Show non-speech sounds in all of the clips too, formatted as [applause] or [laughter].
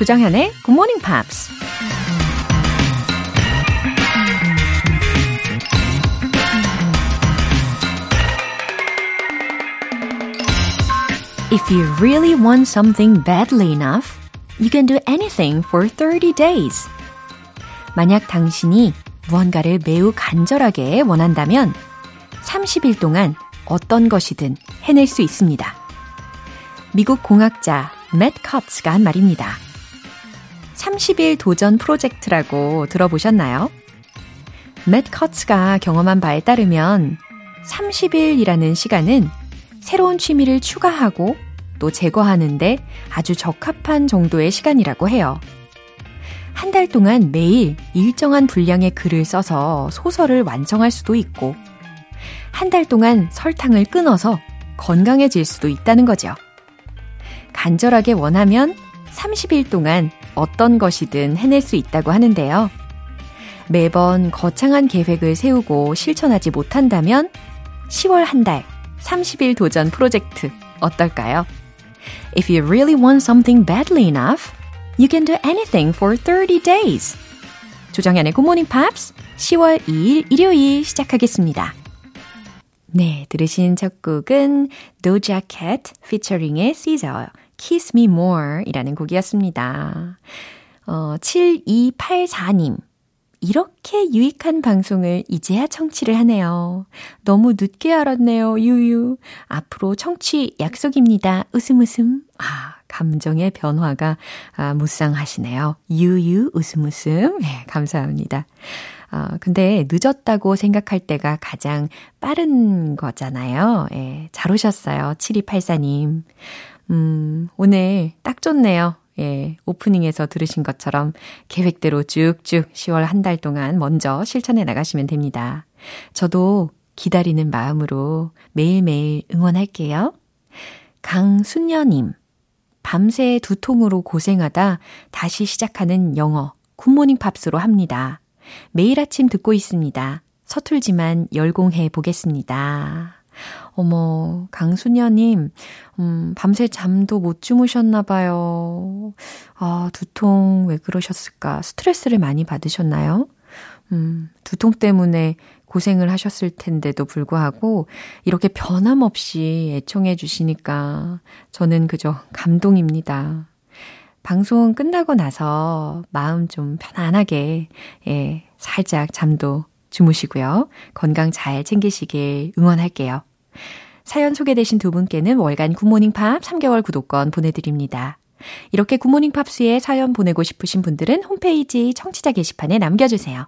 조정현의 Good Morning Pops. If you really want something badly enough, you can do anything for 30 days. 만약 당신이 무언가를 매우 간절하게 원한다면 30일 동안 어떤 것이든 해낼 수 있습니다. 미국 공학자 맷 커츠가 한 말입니다. 30일 도전 프로젝트라고 들어보셨나요? 맷 커츠가 경험한 바에 따르면 30일이라는 시간은 새로운 취미를 추가하고 또 제거하는데 아주 적합한 정도의 시간이라고 해요. 한 달 동안 매일 일정한 분량의 글을 써서 소설을 완성할 수도 있고, 한 달 동안 설탕을 끊어서 건강해질 수도 있다는 거죠. 간절하게 원하면 30일 동안 어떤 것이든 해낼 수 있다고 하는데요. 매번 거창한 계획을 세우고 실천하지 못한다면 10월 한 달, 30일 도전 프로젝트 어떨까요? If you really want something badly enough, you can do anything for 30 days. 조정현의 Good Morning Pops 10월 2일 일요일 시작하겠습니다. 네, 들으신 첫 곡은 Doja Cat featuring의 Caesar, Kiss Me More 이라는 곡이었습니다. 어, 7284님. 이렇게 유익한 방송을 이제야 청취를 하네요. 너무 늦게 알았네요, 유유. 앞으로 청취 약속입니다. 웃음 웃음. 아, 감정의 변화가 아, 무쌍하시네요. 유유 웃음 웃음. 네, 감사합니다. 아, 근데 늦었다고 생각할 때가 가장 빠른 거잖아요. 예, 잘 오셨어요. 7284님. 음, 오늘 딱 좋네요. 예, 오프닝에서 들으신 것처럼 계획대로 쭉쭉 10월 한 달 동안 먼저 실천해 나가시면 됩니다. 저도 기다리는 마음으로 매일매일 응원할게요. 강순녀님, 밤새 두통으로 고생하다 다시 시작하는 영어, 굿모닝 팝스로 합니다. 매일 아침 듣고 있습니다. 서툴지만 열공해 보겠습니다. 어머, 강수녀님, 음, 밤새 잠도 못 주무셨나봐요. 아, 두통 왜 그러셨을까? 스트레스를 많이 받으셨나요? 음, 두통 때문에 고생을 하셨을 텐데도 불구하고 이렇게 변함없이 애청해 주시니까 저는 그저 감동입니다. 방송 끝나고 나서 마음 좀 편안하게, 예, 살짝 잠도 주무시고요. 건강 잘 챙기시길 응원할게요. 사연 소개되신 두 분께는 월간 굿모닝 팝 3개월 구독권 보내드립니다. 이렇게 굿모닝 팝스에 사연 보내고 싶으신 분들은 홈페이지 청취자 게시판에 남겨주세요.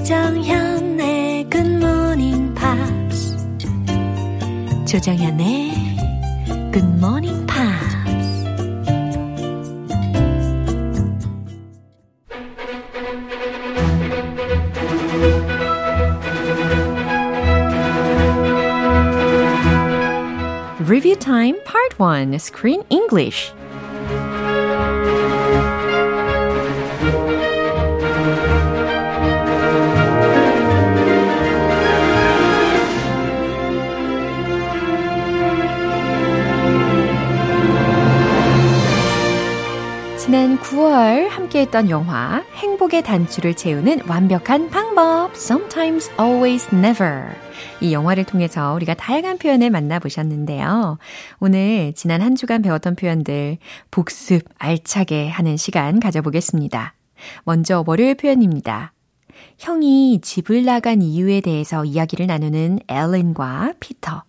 조정현의 Good Morning Pops. 조정현의 Good Morning Pops. Review Time Part 1 Screen English 9월 함께했던 영화 행복의 단추를 채우는 완벽한 방법 Sometimes Always Never 이 영화를 통해서 우리가 다양한 표현을 만나보셨는데요. 오늘 지난 한 주간 배웠던 표현들 복습 알차게 하는 시간 가져보겠습니다. 먼저 월요일 표현입니다. 형이 집을 나간 이유에 대해서 이야기를 나누는 앨런과 피터.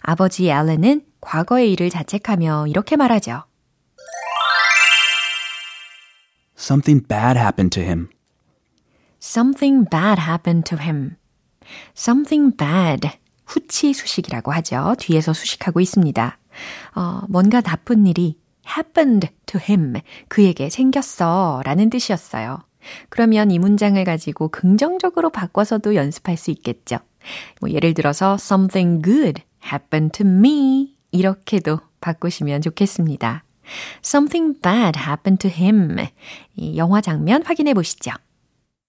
아버지 앨런은 과거의 일을 자책하며 이렇게 말하죠. Something bad happened to him. Something bad happened to him. Something bad. 후치 수식이라고 하죠. 뒤에서 수식하고 있습니다. 어, 뭔가 나쁜 일이 happened to him. 그에게 생겼어. 라는 뜻이었어요. 그러면 이 문장을 가지고 긍정적으로 바꿔서도 연습할 수 있겠죠. 뭐 예를 들어서 something good happened to me. 이렇게도 바꾸시면 좋겠습니다. Something bad happened to him. 이 영화 장면 확인해 보시죠.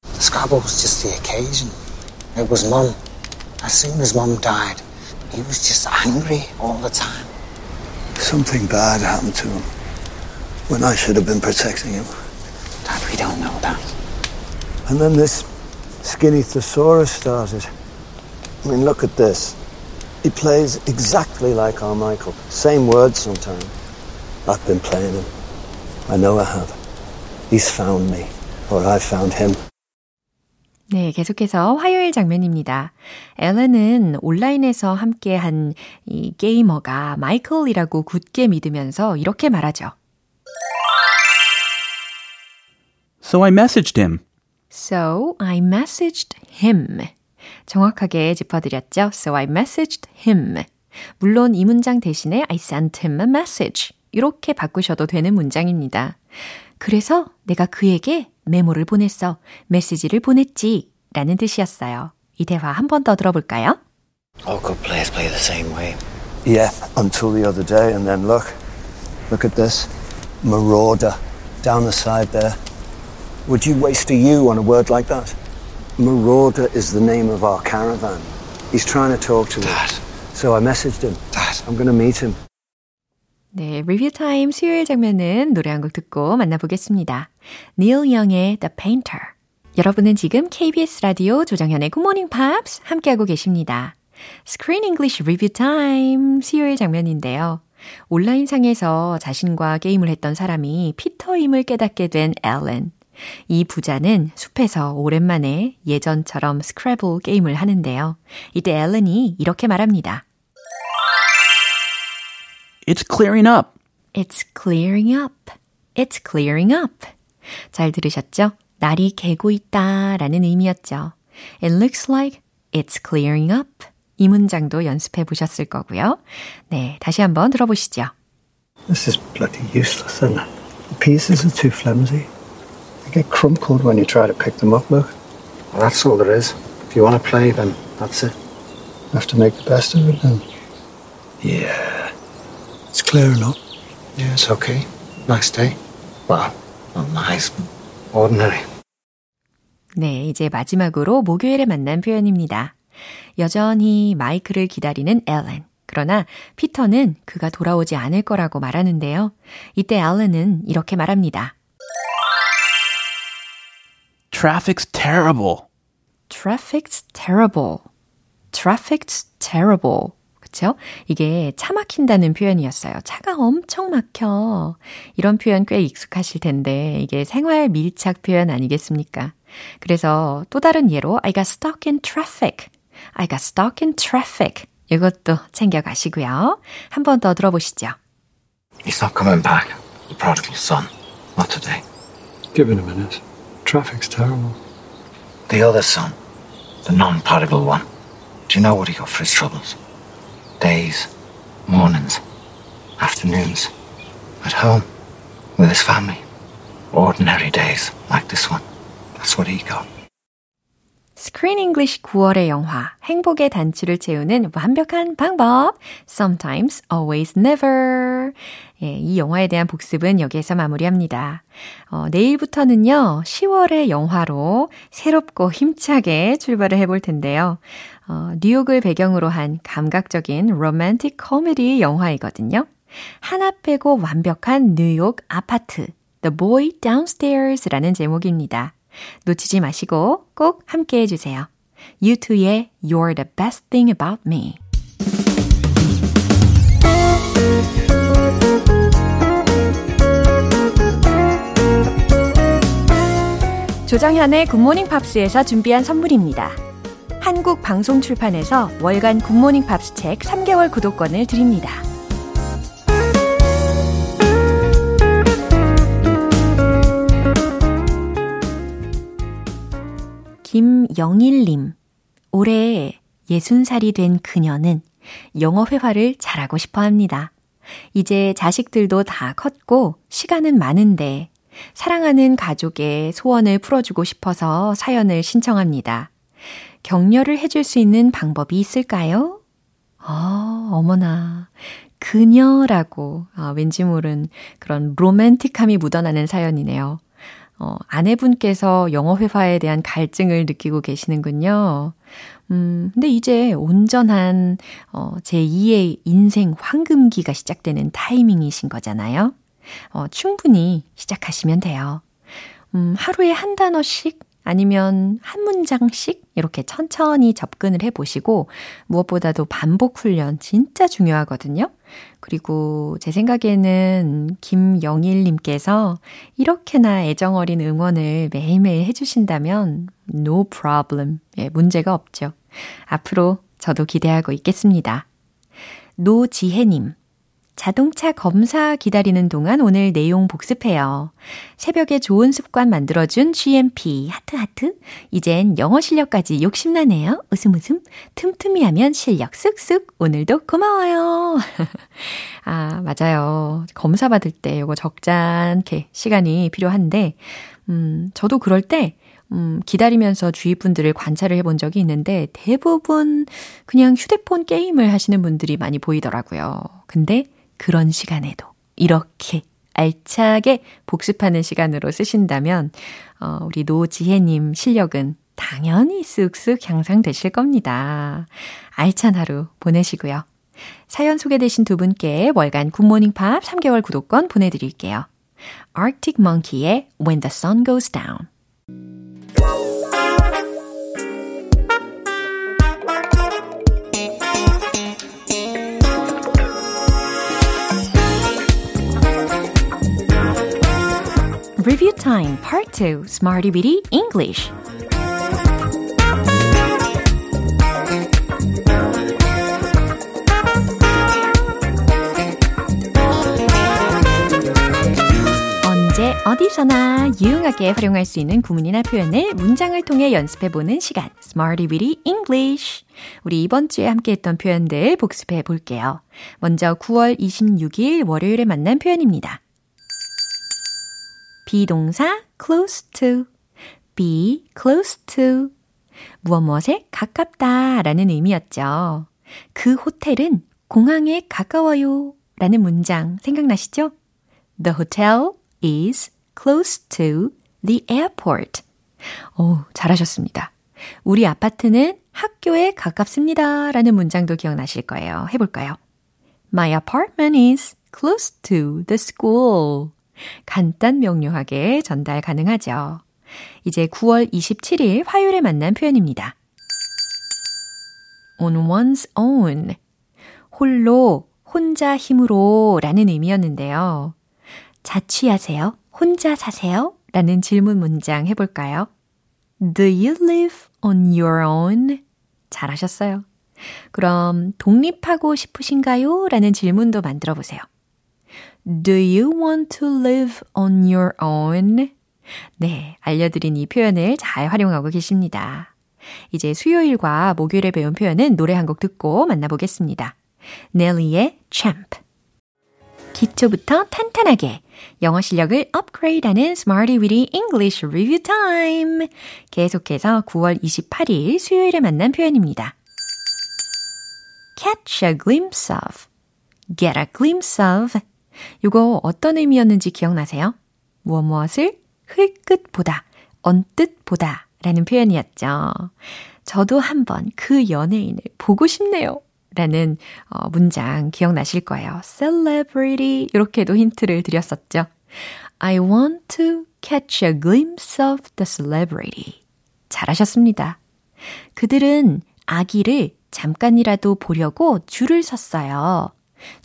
The Scrabble was just the occasion. It was Mum. As soon as Mum died, he was just angry all the time. Something bad happened to him when I should have been protecting him. Dad, we don't know that. And then this skinny thesaurus started. I mean, look at this. He plays exactly like our Michael. Same words sometimes. I've been playing him. I know I have. He's found me, or I found him. 네, 계속해서 화요일 장면입니다. 앨런은 온라인에서 함께 한 이 게이머가 마이클이라고 굳게 믿으면서 이렇게 말하죠. So I messaged him. So I messaged him. 정확하게 짚어드렸죠. So I messaged him. 물론 이 문장 대신에 I sent him a message. 이렇게 바꾸셔도 되는 문장입니다. 그래서 내가 그에게 메모를 보냈어. 메시지를 보냈지. 라는 뜻이었어요. 이 대화 한 번 더 들어볼까요? All good players play the same way. Yeah, until the other day, and then look. Look at this. Marauder. Down the side there. Would you waste a U on a word like that? Marauder is the name of our caravan. He's trying to talk to Dad. us. So I messaged him. Dad. I'm going to meet him. 네, Review Time 수요일 장면은 노래 한 곡 듣고 만나보겠습니다. Neil Young의 The Painter. 여러분은 지금 KBS 라디오 조정현의 Good Morning Pops 함께하고 계십니다. Screen English Review Time 수요일 장면인데요. 온라인상에서 자신과 게임을 했던 사람이 피터임을 깨닫게 된 앨런. 이 부자는 숲에서 오랜만에 예전처럼 Scrabble 게임을 하는데요. 이때 앨런이 이렇게 말합니다. It's clearing up. It's clearing up. It's clearing up. 잘 들으셨죠? 날이 개고 있다 라는 의미였죠. It looks like it's clearing up. 이 문장도 연습해 보셨을 거고요. 네, 다시 한번 들어보시죠. This is bloody useless, isn't it? The pieces are too flimsy. They get crumpled when you try to pick them up, look. Well, that's all there is. If you want to play, then that's it. Have to make the best of it then. Yeah. It's clearing up. Yeah, it's okay. Nice day. Well, not nice, ordinary. 네, 이제 마지막으로 목요일에 만난 표현입니다. 여전히 마이크를 기다리는 앨런. 그러나 피터는 그가 돌아오지 않을 거라고 말하는데요. 이때 앨런은 이렇게 말합니다. Traffic's terrible. Traffic's terrible. Traffic's terrible. 그쵸? 이게 차 막힌다는 표현이었어요. 차가 엄청 막혀. 이런 표현 꽤 익숙하실 텐데, 이게 생활 밀착 표현 아니겠습니까? 그래서 또 다른 예로, I got stuck in traffic. I got stuck in traffic. 이것도 챙겨가시고요. 한 번 더 들어보시죠. He's not coming back. The prodigal son. Not today. Give it a minute. Traffic's terrible. The other son. The non-prodigal one. Do you know what he got for his troubles? Days, mornings, afternoons, at home, with his family. Ordinary days like this one. That's what he got. Screen English 9월의 영화 행복의 단추를 채우는 완벽한 방법 Sometimes, always, never 예, 이 영화에 대한 복습은 여기에서 마무리합니다. 어, 내일부터는요 10월의 영화로 새롭고 힘차게 출발을 해볼 텐데요. 어, 뉴욕을 배경으로 한 감각적인 로맨틱 코미디 영화이거든요. 하나 빼고 완벽한 뉴욕 아파트 The Boy Downstairs라는 제목입니다. 놓치지 마시고 꼭 함께 해주세요. U2의 You're the best thing about me. 조정현의 굿모닝 팝스에서 준비한 선물입니다. 한국 방송 출판에서 월간 굿모닝 팝스 책 3개월 구독권을 드립니다. 김영일님, 올해 60살이 된 그녀는 영어 회화를 잘하고 싶어 합니다. 이제 자식들도 다 컸고 시간은 많은데 사랑하는 가족의 소원을 풀어주고 싶어서 사연을 신청합니다. 격려를 해줄 수 있는 방법이 있을까요? 아, 어머나. 그녀라고, 아, 왠지 모른 그런 로맨틱함이 묻어나는 사연이네요. 어, 아내분께서 영어 회화에 대한 갈증을 느끼고 계시는군요. 음, 근데 이제 온전한, 어, 제2의 인생 황금기가 시작되는 타이밍이신 거잖아요. 어, 충분히 시작하시면 돼요. 음, 하루에 한 단어씩 아니면 한 문장씩 이렇게 천천히 접근을 해 보시고 무엇보다도 반복 훈련 진짜 중요하거든요. 그리고 제 생각에는 김영일님께서 이렇게나 애정 어린 응원을 매일매일 해주신다면 no problem. 예, 문제가 없죠. 앞으로 저도 기대하고 있겠습니다. 노지혜님. 자동차 검사 기다리는 동안 오늘 내용 복습해요. 새벽에 좋은 습관 만들어준 GMP 하트 하트. 이젠 영어 실력까지 욕심나네요. 웃음 웃음. 틈틈이 하면 실력 쓱쓱. 오늘도 고마워요. [laughs] 아, 맞아요. 검사 받을 때 요거 적잖게 시간이 필요한데 음, 저도 그럴 때 음, 기다리면서 주위 분들을 관찰을 해본 적이 있는데 대부분 그냥 휴대폰 게임을 하시는 분들이 많이 보이더라고요. 근데 그런 시간에도 이렇게 알차게 복습하는 시간으로 쓰신다면, 어, 우리 노지혜님 실력은 당연히 쓱쓱 향상되실 겁니다. 알찬 하루 보내시고요. 사연 소개되신 두 분께 월간 굿모닝 팝 3개월 구독권 보내드릴게요. Arctic Monkey의 When the Sun Goes Down. Review Time Part 2 Smarty Bitty English 언제 어디서나 유용하게 활용할 수 있는 구문이나 표현을 문장을 통해 연습해보는 시간 Smarty Bitty English 우리 이번 주에 함께했던 표현들 복습해 볼게요. 먼저 9월 26일 월요일에 만난 표현입니다. 비동사 close to, be close to. 무엇 무엇에 가깝다 라는 의미였죠. 그 호텔은 공항에 가까워요 라는 문장 생각나시죠? The hotel is close to the airport. 오, 잘하셨습니다. 우리 아파트는 학교에 가깝습니다 라는 문장도 기억나실 거예요. 해볼까요? My apartment is close to the school. 간단 명료하게 전달 가능하죠. 이제 9월 27일 화요일에 만난 표현입니다. on one's own. 홀로, 혼자 힘으로 라는 의미였는데요. 자취하세요? 혼자 사세요? 라는 질문 문장 해볼까요? Do you live on your own? 잘하셨어요. 그럼 독립하고 싶으신가요? 라는 질문도 만들어 보세요. Do you want to live on your own? 네, 알려드린 이 표현을 잘 활용하고 계십니다. 이제 수요일과 목요일에 배운 표현은 노래 한 곡 듣고 만나보겠습니다. 넬리의 Champ. 기초부터 탄탄하게 영어 실력을 업그레이드하는 Smarty Weedy English Review Time. 계속해서 9월 28일 수요일에 만난 표현입니다. Catch a glimpse of, get a glimpse of. 이거 어떤 의미였는지 기억나세요? 무엇 무엇을 흘끗 보다, 언뜻 보다 라는 표현이었죠. 저도 한번 그 연예인을 보고 싶네요. 라는 어, 문장 기억나실 거예요. celebrity 이렇게도 힌트를 드렸었죠. I want to catch a glimpse of the celebrity. 잘하셨습니다. 그들은 아기를 잠깐이라도 보려고 줄을 섰어요.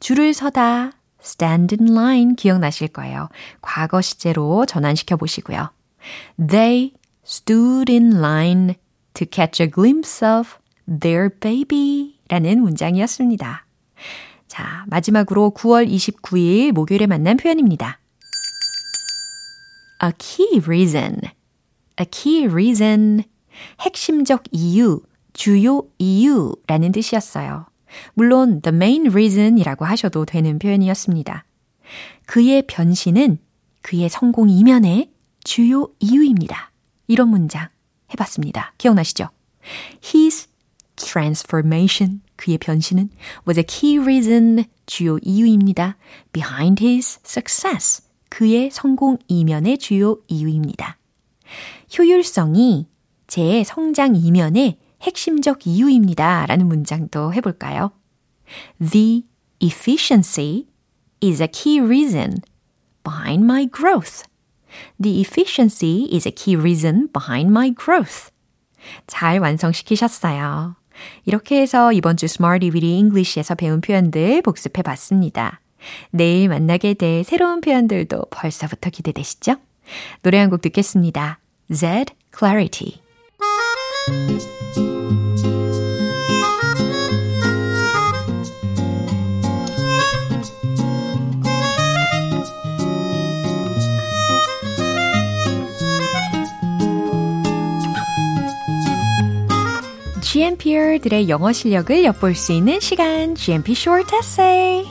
줄을 서다 stand in line 기억나실 거예요. 과거 시제로 전환시켜 보시고요. They stood in line to catch a glimpse of their baby 라는 문장이었습니다. 자, 마지막으로 9월 29일 목요일에 만난 표현입니다. A key reason. A key reason. 핵심적 이유, 주요 이유라는 뜻이었어요. 물론 the main reason이라고 하셔도 되는 표현이었습니다. 그의 변신은 그의 성공 이면의 주요 이유입니다. 이런 문장 해봤습니다. 기억나시죠? His transformation, 그의 변신은 was a key reason, 주요 이유입니다. Behind his success, 그의 성공 이면의 주요 이유입니다. 효율성이 제 성장 이면의 핵심적 이유입니다. 라는 문장도 해볼까요? The efficiency is a key reason behind my growth. The efficiency is a key reason behind my growth. 잘 완성시키셨어요. 이렇게 해서 이번 주 Smarty Weedy English에서 배운 표현들 복습해 봤습니다. 내일 만나게 될 새로운 표현들도 벌써부터 기대되시죠? 노래 한 곡 듣겠습니다. Z Clarity. GMPR들의 영어 실력을 엿볼 수 있는 시간, GMP Short Essay.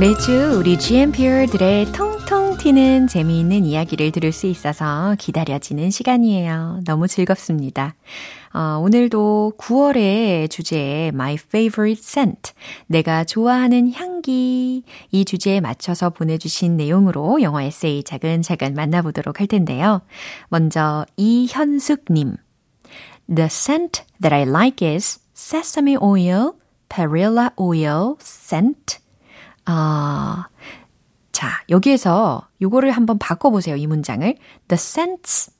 매주 우리 GMPR들의 통통 튀는 재미있는 이야기를 들을 수 있어서 기다려지는 시간이에요. 너무 즐겁습니다. 어, 오늘도 9월의 주제 My Favorite Scent, 내가 좋아하는 향기 이 주제에 맞춰서 보내주신 내용으로 영어 에세이 차근차근 만나보도록 할 텐데요. 먼저 이현숙님 The scent that I like is sesame oil, perilla oil scent. 아, 자, 여기에서 요거를 한번 바꿔보세요, 이 문장을. The scents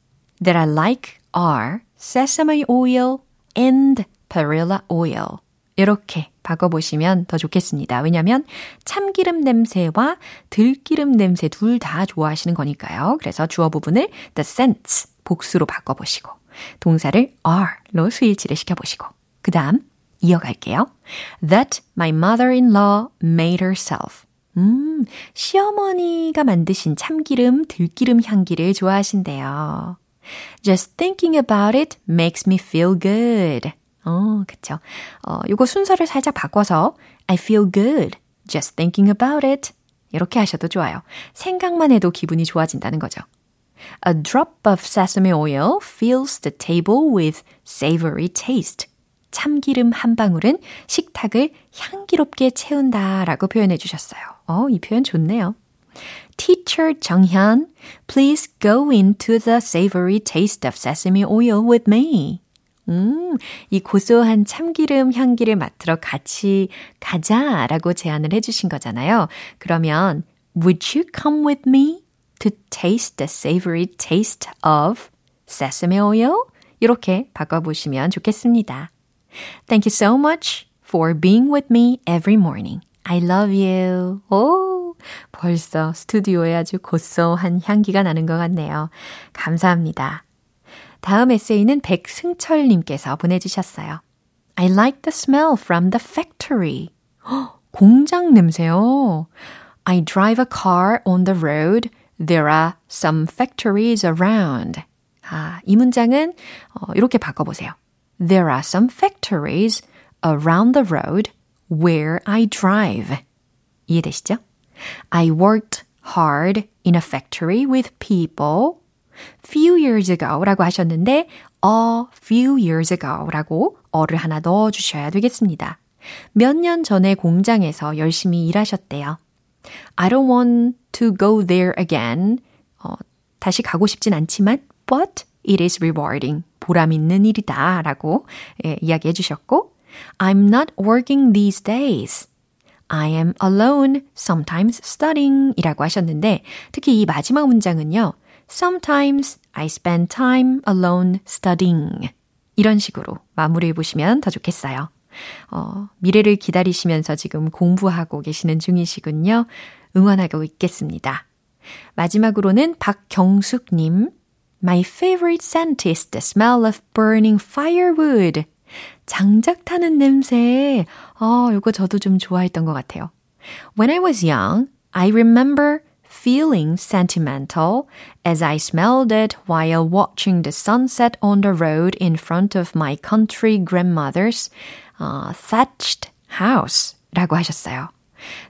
that I like are sesame oil and perilla oil. 이렇게 바꿔보시면 더 좋겠습니다. 왜냐면 참기름 냄새와 들기름 냄새 둘 다 좋아하시는 거니까요. 그래서 주어 부분을 the scents 복수로 바꿔보시고 동사를 are로 수일치를 시켜보시고 그 다음 이어갈게요. That my mother-in-law made herself. 음, 시어머니가 만드신 참기름, 들기름 향기를 좋아하신대요. Just thinking about it makes me feel good. 어, 그쵸. 어, 요거 순서를 살짝 바꿔서 I feel good just thinking about it. 이렇게 하셔도 좋아요. 생각만 해도 기분이 좋아진다는 거죠. A drop of sesame oil fills the table with savory taste. 참기름 한 방울은 식탁을 향기롭게 채운다 라고 표현해 주셨어요. 어, 이 표현 좋네요. Teacher 정현, please go into the savory taste of sesame oil with me. 음, 이 고소한 참기름 향기를 맡으러 같이 가자 라고 제안을 해주신 거잖아요. 그러면, would you come with me to taste the savory taste of sesame oil? 이렇게 바꿔보시면 좋겠습니다. Thank you so much for being with me every morning. I love you. 오, 벌써 스튜디오에 아주 고소한 향기가 나는 것 같네요. 감사합니다. 다음 에세이는 백승철님께서 보내주셨어요. I like the smell from the factory. 공장 냄새요. I drive a car on the road. There are some factories around. 아, 이 문장은 어, 이렇게 바꿔보세요. There are some factories around the road where I drive. 이해되시죠? I worked hard in a factory with people few years ago 라고 하셨는데 a few years ago 라고 어를 하나 넣어 주셔야 되겠습니다. 몇 년 전에 공장에서 열심히 일하셨대요. I don't want to go there again. 어, 다시 가고 싶진 않지만 but it is rewarding. 보람 있는 일이다 라고 예, 이야기해 주셨고 I'm not working these days. I am alone, sometimes studying 이라고 하셨는데 특히 이 마지막 문장은요. Sometimes I spend time alone studying. 이런 식으로 마무리해 보시면 더 좋겠어요. 어, 미래를 기다리시면서 지금 공부하고 계시는 중이시군요. 응원하고 있겠습니다. 마지막으로는 박경숙님. My favorite scent is the smell of burning firewood. 장작 타는 냄새. 어, 이거 저도 좀 좋아했던 것 같아요. When I was young, I remember feeling sentimental as I smelled it while watching the sunset on the road in front of my country grandmother's uh, thatched house 라고 하셨어요.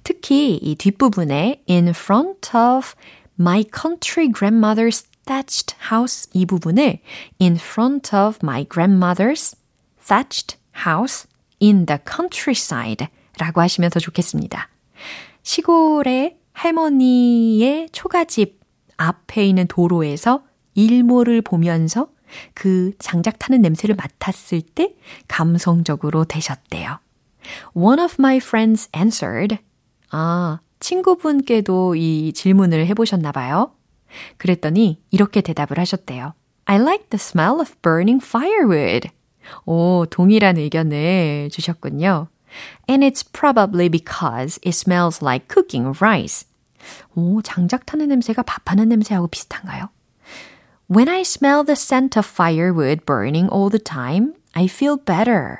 특히 이 뒷부분에 in front of my country grandmother's thatched house 이 부분을 in front of my grandmother's thatched house in the countryside 라고 하시면 더 좋겠습니다. 시골의 할머니의 초가집 앞에 있는 도로에서 일몰을 보면서 그 장작 타는 냄새를 맡았을 때 감성적으로 되셨대요. One of my friends answered. 아, 친구분께도 이 질문을 해보셨나 봐요. 그랬더니 이렇게 대답을 하셨대요. I like the smell of burning firewood. 오, 동일한 의견을 주셨군요. And it's probably because it smells like cooking rice. 오, 장작 타는 냄새가 밥하는 냄새하고 비슷한가요? When I smell the scent of firewood burning all the time, I feel better.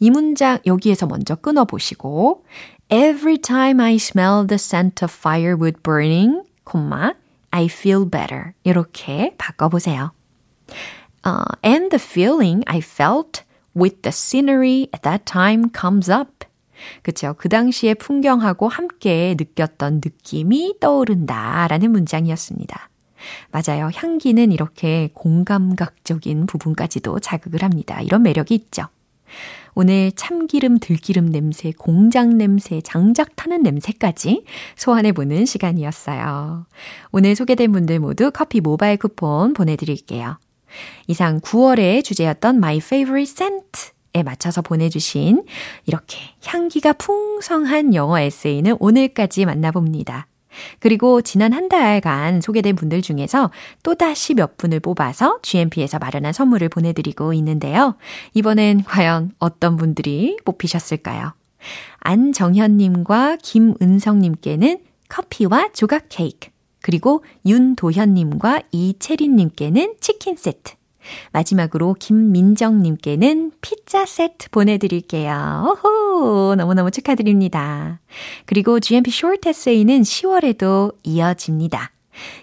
이 문장 여기에서 먼저 끊어 보시고 Every time I smell the scent of firewood burning, 콤마, I feel better. 이렇게 바꿔 보세요. Uh, and the feeling I felt with the scenery at that time comes up. 그쵸. 그 당시의 풍경하고 함께 느꼈던 느낌이 떠오른다. 라는 문장이었습니다. 맞아요. 향기는 이렇게 공감각적인 부분까지도 자극을 합니다. 이런 매력이 있죠. 오늘 참기름, 들기름 냄새, 공장 냄새, 장작 타는 냄새까지 소환해보는 시간이었어요. 오늘 소개된 분들 모두 커피 모바일 쿠폰 보내드릴게요. 이상 9월의 주제였던 My Favorite Scent에 맞춰서 보내주신 이렇게 향기가 풍성한 영어 에세이는 오늘까지 만나봅니다. 그리고 지난 한 달간 소개된 분들 중에서 또다시 몇 분을 뽑아서 GMP에서 마련한 선물을 보내드리고 있는데요. 이번엔 과연 어떤 분들이 뽑히셨을까요? 안정현님과 김은성님께는 커피와 조각 케이크, 그리고 윤도현님과 이채린님께는 치킨 세트. 마지막으로 김민정님께는 피자 세트 보내드릴게요. 오호! 너무너무 축하드립니다. 그리고 GMP Short Essay는 10월에도 이어집니다.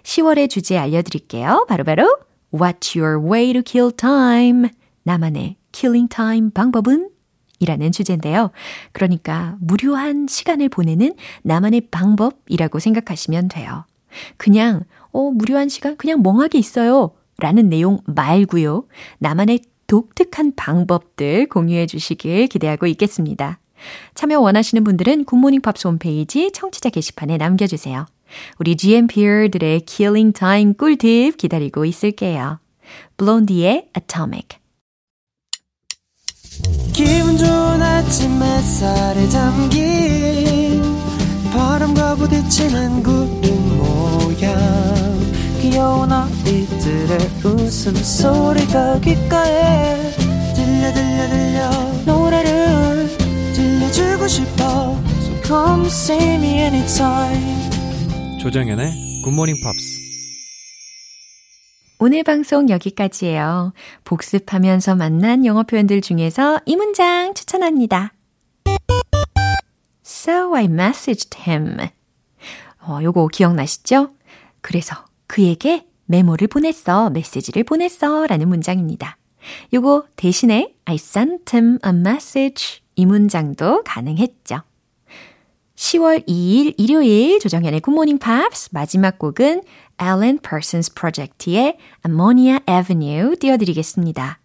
10월의 주제 알려드릴게요. 바로바로 바로 What's your way to kill time? 나만의 killing time 방법은? 이라는 주제인데요. 그러니까 무료한 시간을 보내는 나만의 방법이라고 생각하시면 돼요. 그냥, 어, 무료한 시간 그냥 멍하게 있어요. 라는 내용 말고요. 나만의 독특한 방법들 공유해 주시길 기대하고 있겠습니다. 참여 원하시는 분들은 굿모닝 팝스 홈페이지 청취자 게시판에 남겨주세요. 우리 GMP들의 Killing Time 꿀팁 기다리고 있을게요. 블론디의 Atomic 기분 좋은 아침 햇살에 담긴 바람과 부딪히는 구름 모양 귀여운 아이들의 웃음소리가 귓가에 들려 들려 들려 노래를 들려주고 싶어 So come see me anytime 조정연의 굿모닝 팝스 오늘 방송 여기까지예요. 복습하면서 만난 영어 표현들 중에서 이 문장 추천합니다. So I messaged him. 어, 요거 기억나시죠? 그래서 그에게 메모를 보냈어, 메시지를 보냈어 라는 문장입니다. 요거 대신에 I sent him a message 이 문장도 가능했죠. 10월 2일 일요일 조정현의 굿모닝 팝스 마지막 곡은 Alan Parsons Project의 Ammonia Avenue 띄워드리겠습니다.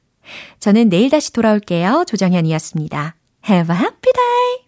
저는 내일 다시 돌아올게요. 조정현이었습니다. Have a happy day!